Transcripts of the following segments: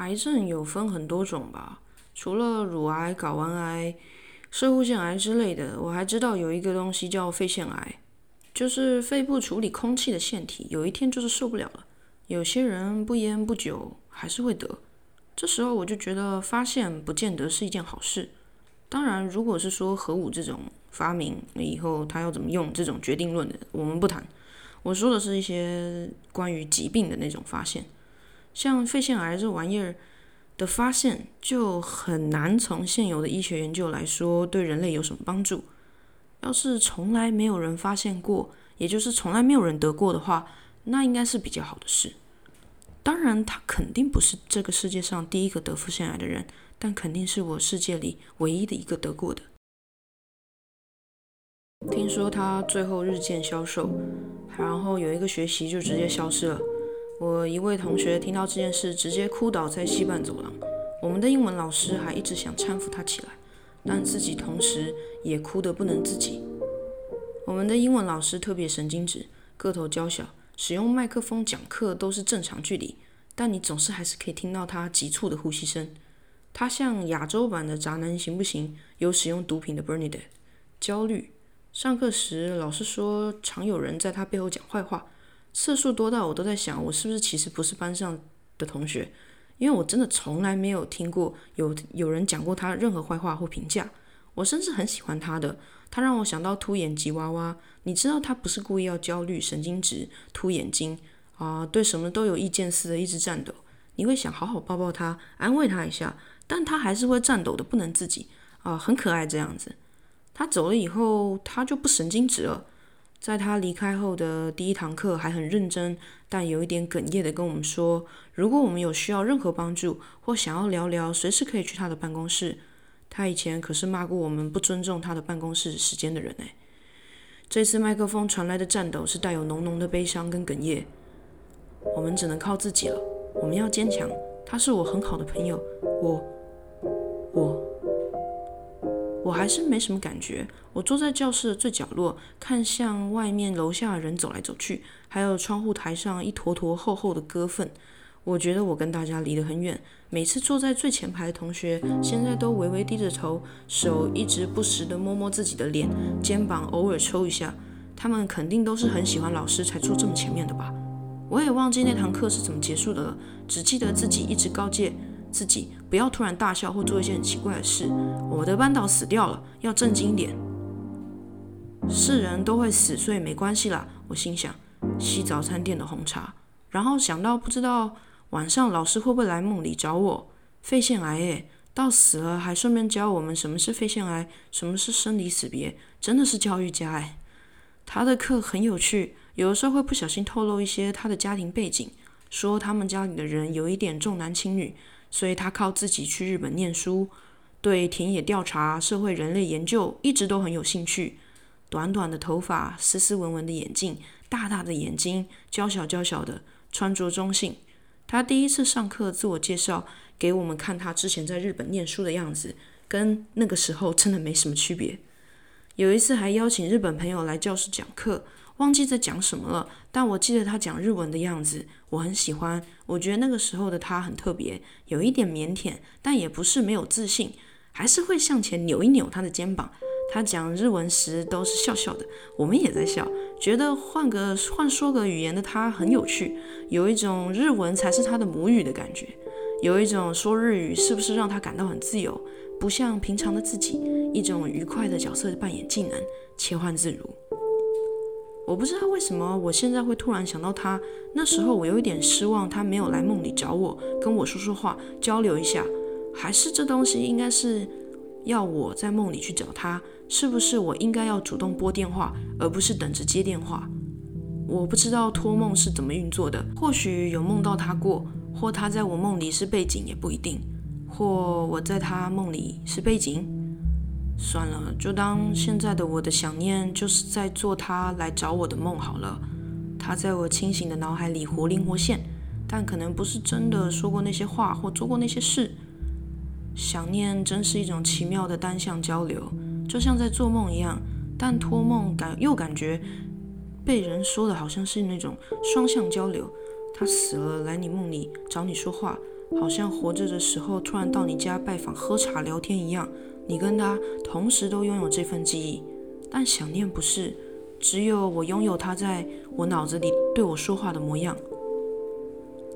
癌症有分很多种吧，除了乳癌、睾丸癌、射物腺癌之类的，我还知道有一个东西叫肺腺癌，就是肺部处理空气的腺体，有一天就是受不了了。有些人不烟不酒还是会得，这时候我就觉得发现不见得是一件好事。当然，如果是说核武这种发明，那以后他要怎么用这种决定论的，我们不谈。我说的是一些关于疾病的那种发现。像肺腺癌这玩意儿的发现，就很难从现有的医学研究来说对人类有什么帮助。要是从来没有人发现过，也就是从来没有人得过的话，那应该是比较好的事。当然，他肯定不是这个世界上第一个得肺腺癌的人，但肯定是我世界里唯一的一个得过的。听说他最后日渐消瘦，然后有一个学期就直接消失了。我一位同学听到这件事，直接哭倒在西半走廊。我们的英文老师还一直想搀扶他起来，但自己同时也哭得不能自己。我们的英文老师特别神经质，个头娇小，使用麦克风讲课都是正常距离，但你总是还是可以听到他急促的呼吸声。他像亚洲版的渣男行不行？有使用毒品的 Bernadette，焦虑。上课时老师说，常有人在他背后讲坏话。次数多到我都在想，我是不是其实不是班上的同学？因为我真的从来没有听过有有人讲过他任何坏话或评价。我甚至很喜欢他的，他让我想到凸眼吉娃娃。你知道他不是故意要焦虑、神经质、凸眼睛啊，对什么都有意见似的，一直颤抖。你会想好好抱抱他，安慰他一下，但他还是会颤抖的不能自己啊，很可爱这样子。他走了以后，他就不神经质了。在他离开后的第一堂课，还很认真，但有一点哽咽的跟我们说：“如果我们有需要任何帮助，或想要聊聊，随时可以去他的办公室。”他以前可是骂过我们不尊重他的办公室时间的人哎。这次麦克风传来的颤抖是带有浓浓的悲伤跟哽咽。我们只能靠自己了，我们要坚强。他是我很好的朋友，我，我。我还是没什么感觉。我坐在教室的最角落，看向外面楼下的人走来走去，还有窗户台上一坨坨厚厚的鸽粪。我觉得我跟大家离得很远。每次坐在最前排的同学，现在都微微低着头，手一直不时地摸摸自己的脸，肩膀偶尔抽一下。他们肯定都是很喜欢老师才坐这么前面的吧？我也忘记那堂课是怎么结束的了，只记得自己一直告诫。自己不要突然大笑或做一些很奇怪的事。我的班导死掉了，要正经点。是人都会死，所以没关系啦。我心想，西早餐店的红茶，然后想到不知道晚上老师会不会来梦里找我。肺腺癌诶，到死了还顺便教我们什么是肺腺癌，什么是生离死别，真的是教育家诶。他的课很有趣，有的时候会不小心透露一些他的家庭背景，说他们家里的人有一点重男轻女。所以他靠自己去日本念书，对田野调查、社会人类研究一直都很有兴趣。短短的头发，斯斯文文的眼镜，大大的眼睛，娇小娇小的，穿着中性。他第一次上课自我介绍给我们看，他之前在日本念书的样子，跟那个时候真的没什么区别。有一次还邀请日本朋友来教室讲课。忘记在讲什么了，但我记得他讲日文的样子，我很喜欢。我觉得那个时候的他很特别，有一点腼腆，但也不是没有自信，还是会向前扭一扭他的肩膀。他讲日文时都是笑笑的，我们也在笑，觉得换个换说个语言的他很有趣，有一种日文才是他的母语的感觉，有一种说日语是不是让他感到很自由，不像平常的自己，一种愉快的角色扮演技能，切换自如。我不知道为什么我现在会突然想到他。那时候我有一点失望，他没有来梦里找我，跟我说说话，交流一下。还是这东西应该是要我在梦里去找他？是不是我应该要主动拨电话，而不是等着接电话？我不知道托梦是怎么运作的。或许有梦到他过，或他在我梦里是背景也不一定，或我在他梦里是背景。算了，就当现在的我的想念就是在做他来找我的梦好了。他在我清醒的脑海里活灵活现，但可能不是真的说过那些话或做过那些事。想念真是一种奇妙的单向交流，就像在做梦一样，但托梦感又感觉被人说的好像是那种双向交流。他死了来你梦里找你说话，好像活着的时候突然到你家拜访喝茶聊天一样。你跟他同时都拥有这份记忆，但想念不是，只有我拥有他在我脑子里对我说话的模样。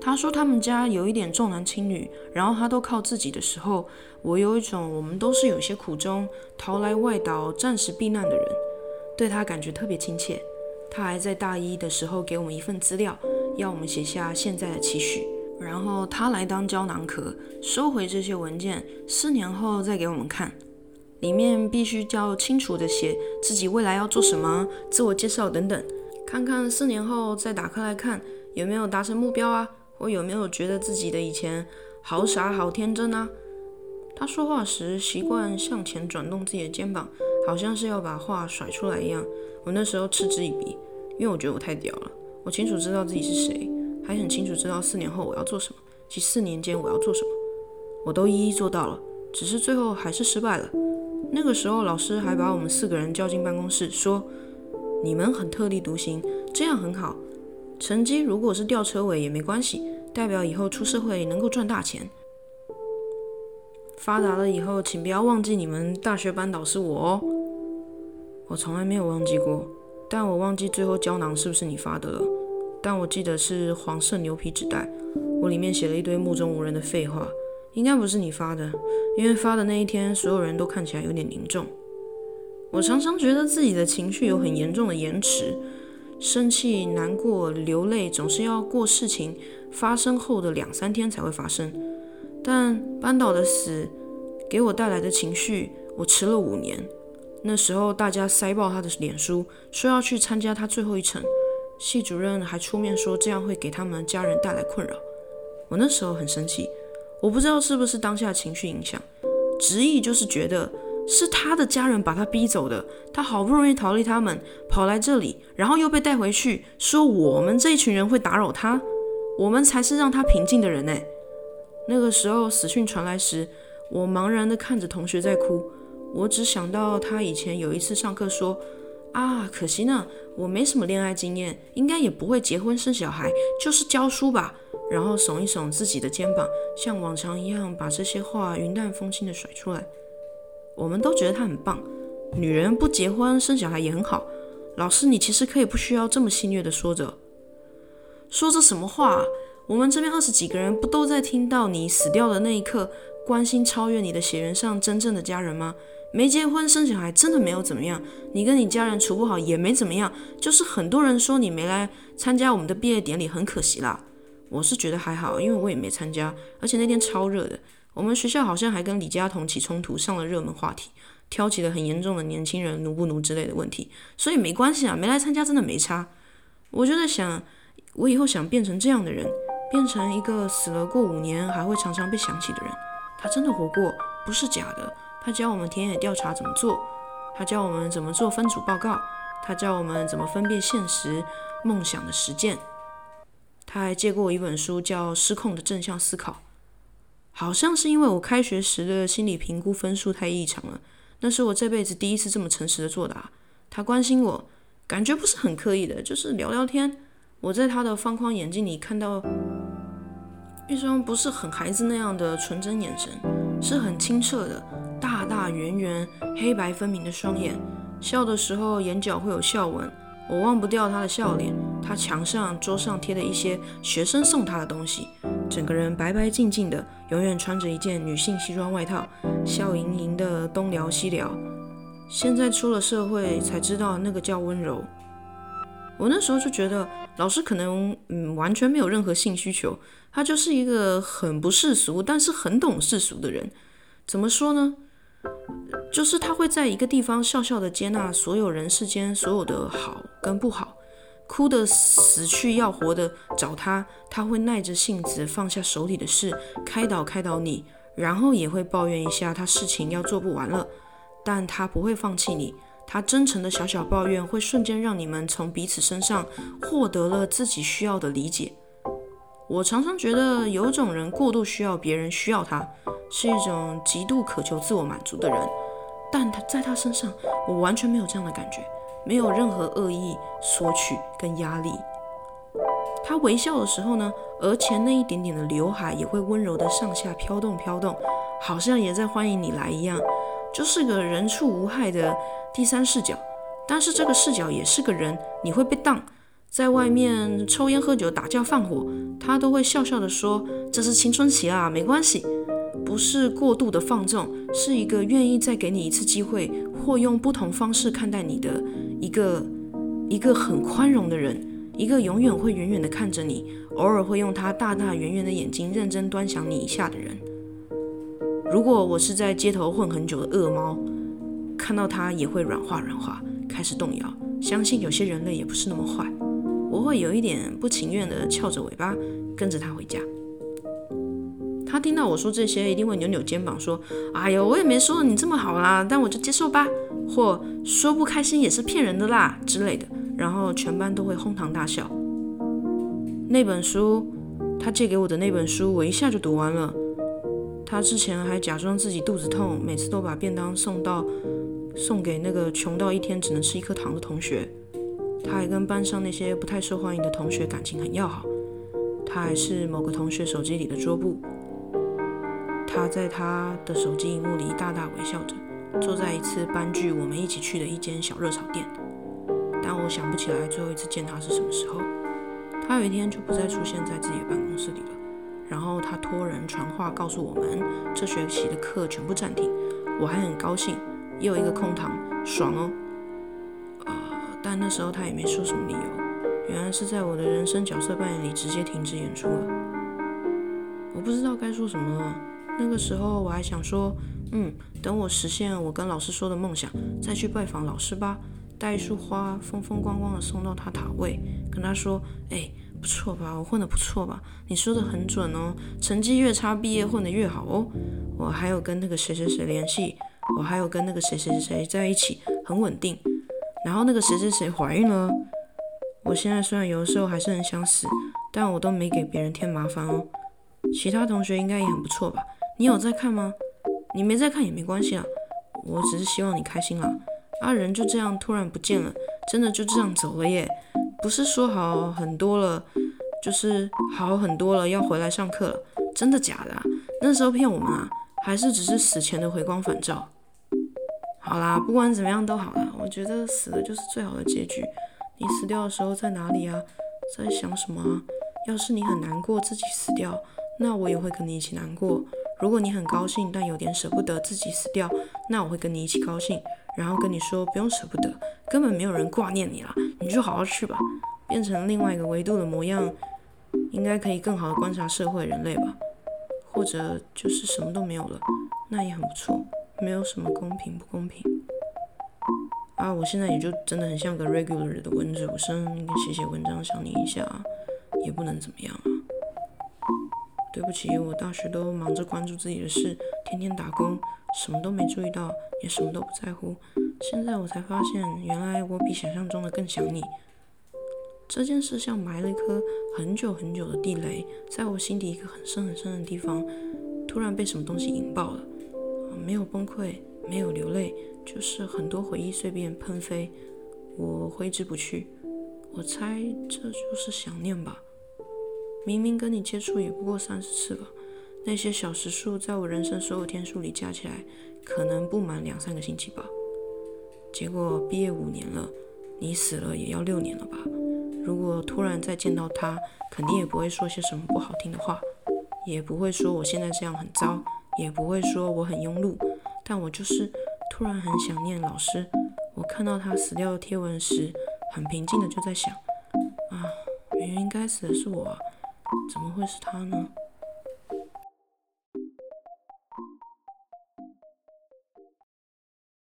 他说他们家有一点重男轻女，然后他都靠自己的时候，我有一种我们都是有些苦衷，逃来外岛暂时避难的人，对他感觉特别亲切。他还在大一的时候给我们一份资料，要我们写下现在的期许。然后他来当胶囊壳，收回这些文件，四年后再给我们看。里面必须较清楚的写自己未来要做什么、自我介绍等等。看看四年后再打开来看，有没有达成目标啊？或有没有觉得自己的以前好傻、好天真啊？他说话时习惯向前转动自己的肩膀，好像是要把话甩出来一样。我那时候嗤之以鼻，因为我觉得我太屌了。我清楚知道自己是谁。还很清楚知道四年后我要做什么，及四年间我要做什么，我都一一做到了，只是最后还是失败了。那个时候老师还把我们四个人叫进办公室，说：“你们很特立独行，这样很好。成绩如果是吊车尾也没关系，代表以后出社会能够赚大钱。发达了以后，请不要忘记你们大学班导是我哦。我从来没有忘记过，但我忘记最后胶囊是不是你发的了。”但我记得是黄色牛皮纸袋，我里面写了一堆目中无人的废话，应该不是你发的，因为发的那一天所有人都看起来有点凝重。我常常觉得自己的情绪有很严重的延迟，生气、难过、流泪总是要过事情发生后的两三天才会发生。但班导的死给我带来的情绪，我迟了五年。那时候大家塞爆他的脸书，说要去参加他最后一程。系主任还出面说这样会给他们家人带来困扰，我那时候很生气，我不知道是不是当下情绪影响，执意就是觉得是他的家人把他逼走的，他好不容易逃离他们，跑来这里，然后又被带回去，说我们这一群人会打扰他，我们才是让他平静的人呢。那个时候死讯传来时，我茫然地看着同学在哭，我只想到他以前有一次上课说。啊，可惜呢，我没什么恋爱经验，应该也不会结婚生小孩，就是教书吧。然后耸一耸自己的肩膀，像往常一样把这些话云淡风轻地甩出来。我们都觉得他很棒，女人不结婚生小孩也很好。老师，你其实可以不需要这么戏谑的说着，说着什么话？我们这边二十几个人不都在听到你死掉的那一刻，关心超越你的血缘上真正的家人吗？没结婚生小孩真的没有怎么样，你跟你家人处不好也没怎么样，就是很多人说你没来参加我们的毕业典礼很可惜啦。我是觉得还好，因为我也没参加，而且那天超热的，我们学校好像还跟李佳彤起冲突，上了热门话题，挑起了很严重的年轻人奴不奴之类的问题，所以没关系啊，没来参加真的没差。我就在想，我以后想变成这样的人，变成一个死了过五年还会常常被想起的人。他真的活过，不是假的。他教我们田野调查怎么做，他教我们怎么做分组报告，他教我们怎么分辨现实、梦想的实践。他还借过我一本书，叫《失控的正向思考》。好像是因为我开学时的心理评估分数太异常了，那是我这辈子第一次这么诚实的作答。他关心我，感觉不是很刻意的，就是聊聊天。我在他的方框眼镜里看到一双不是很孩子那样的纯真眼神，是很清澈的。大圆圆、黑白分明的双眼，笑的时候眼角会有笑纹，我忘不掉他的笑脸。他墙上、桌上贴的一些学生送他的东西，整个人白白净净的，永远穿着一件女性西装外套，笑盈盈的东聊西聊。现在出了社会才知道那个叫温柔。我那时候就觉得老师可能嗯完全没有任何性需求，他就是一个很不世俗，但是很懂世俗的人。怎么说呢？就是他会在一个地方笑笑的接纳所有人世间所有的好跟不好，哭的死去要活的找他，他会耐着性子放下手里的事，开导开导你，然后也会抱怨一下他事情要做不完了，但他不会放弃你，他真诚的小小抱怨会瞬间让你们从彼此身上获得了自己需要的理解。我常常觉得有种人过度需要别人需要他。是一种极度渴求自我满足的人，但他在他身上，我完全没有这样的感觉，没有任何恶意、索取跟压力。他微笑的时候呢，额前那一点点的刘海也会温柔的上下飘动飘动，好像也在欢迎你来一样，就是个人畜无害的第三视角。但是这个视角也是个人，你会被当，在外面抽烟喝酒打架放火，他都会笑笑的说这是青春期啊，没关系，不是过度的放纵，是一个愿意再给你一次机会，或用不同方式看待你的一个一个很宽容的人，一个永远会远远的看着你，偶尔会用他大大圆圆的眼睛认真端详你一下的人。如果我是在街头混很久的恶猫，看到他也会软化软化。开始动摇，相信有些人类也不是那么坏。我会有一点不情愿的翘着尾巴跟着他回家。他听到我说这些，一定会扭扭肩膀说：“哎呦，我也没说你这么好啦，但我就接受吧。”或说不开心也是骗人的啦之类的。然后全班都会哄堂大笑。那本书，他借给我的那本书，我一下就读完了。他之前还假装自己肚子痛，每次都把便当送到。送给那个穷到一天只能吃一颗糖的同学，他还跟班上那些不太受欢迎的同学感情很要好。他还是某个同学手机里的桌布。他在他的手机荧幕里大大微笑着，坐在一次班聚我们一起去的一间小热炒店。但我想不起来最后一次见他是什么时候。他有一天就不再出现在自己的办公室里了。然后他托人传话告诉我们，这学期的课全部暂停。我还很高兴。又一个空堂，爽哦！但那时候他也没说什么理由，原来是在我的人生角色扮演里直接停止演出了。我不知道该说什么了。那个时候我还想说，嗯，等我实现我跟老师说的梦想，再去拜访老师吧，带一束花，风风光光的送到他塔位，跟他说，哎，不错吧，我混得不错吧？你说的很准哦，成绩越差，毕业混得越好哦。我还有跟那个谁谁谁联系。我还有跟那个谁谁谁在一起，很稳定。然后那个谁谁谁怀孕了。我现在虽然有的时候还是很想死，但我都没给别人添麻烦哦。其他同学应该也很不错吧？你有在看吗？你没在看也没关系啊。我只是希望你开心啦。啊，人就这样突然不见了，真的就这样走了耶。不是说好很多了，就是好很多了，要回来上课了。真的假的？啊那时候骗我们啊？还是只是死前的回光返照？好啦，不管怎么样都好啦。我觉得死了就是最好的结局。你死掉的时候在哪里啊？在想什么啊？要是你很难过自己死掉，那我也会跟你一起难过。如果你很高兴但有点舍不得自己死掉，那我会跟你一起高兴，然后跟你说不用舍不得，根本没有人挂念你啦，你就好好去吧，变成另外一个维度的模样，应该可以更好的观察社会人类吧。或者就是什么都没有了，那也很不错，没有什么公平不公平啊！我现在也就真的很像个 regular 的文主生，写写文章想你一下，也不能怎么样啊。对不起，我大学都忙着关注自己的事，天天打工，什么都没注意到，也什么都不在乎。现在我才发现，原来我比想象中的更想你。这件事像埋了一颗很久很久的地雷，在我心底一个很深很深的地方，突然被什么东西引爆了。没有崩溃，没有流泪，就是很多回忆碎片喷飞，我挥之不去。我猜这就是想念吧。明明跟你接触也不过三十次吧，那些小时数在我人生所有天数里加起来，可能不满两三个星期吧。结果毕业五年了，你死了也要六年了吧？如果突然再见到他，肯定也不会说些什么不好听的话，也不会说我现在这样很糟，也不会说我很庸碌。但我就是突然很想念老师。我看到他死掉的贴文时，很平静的就在想：啊，明明该死的是我，怎么会是他呢？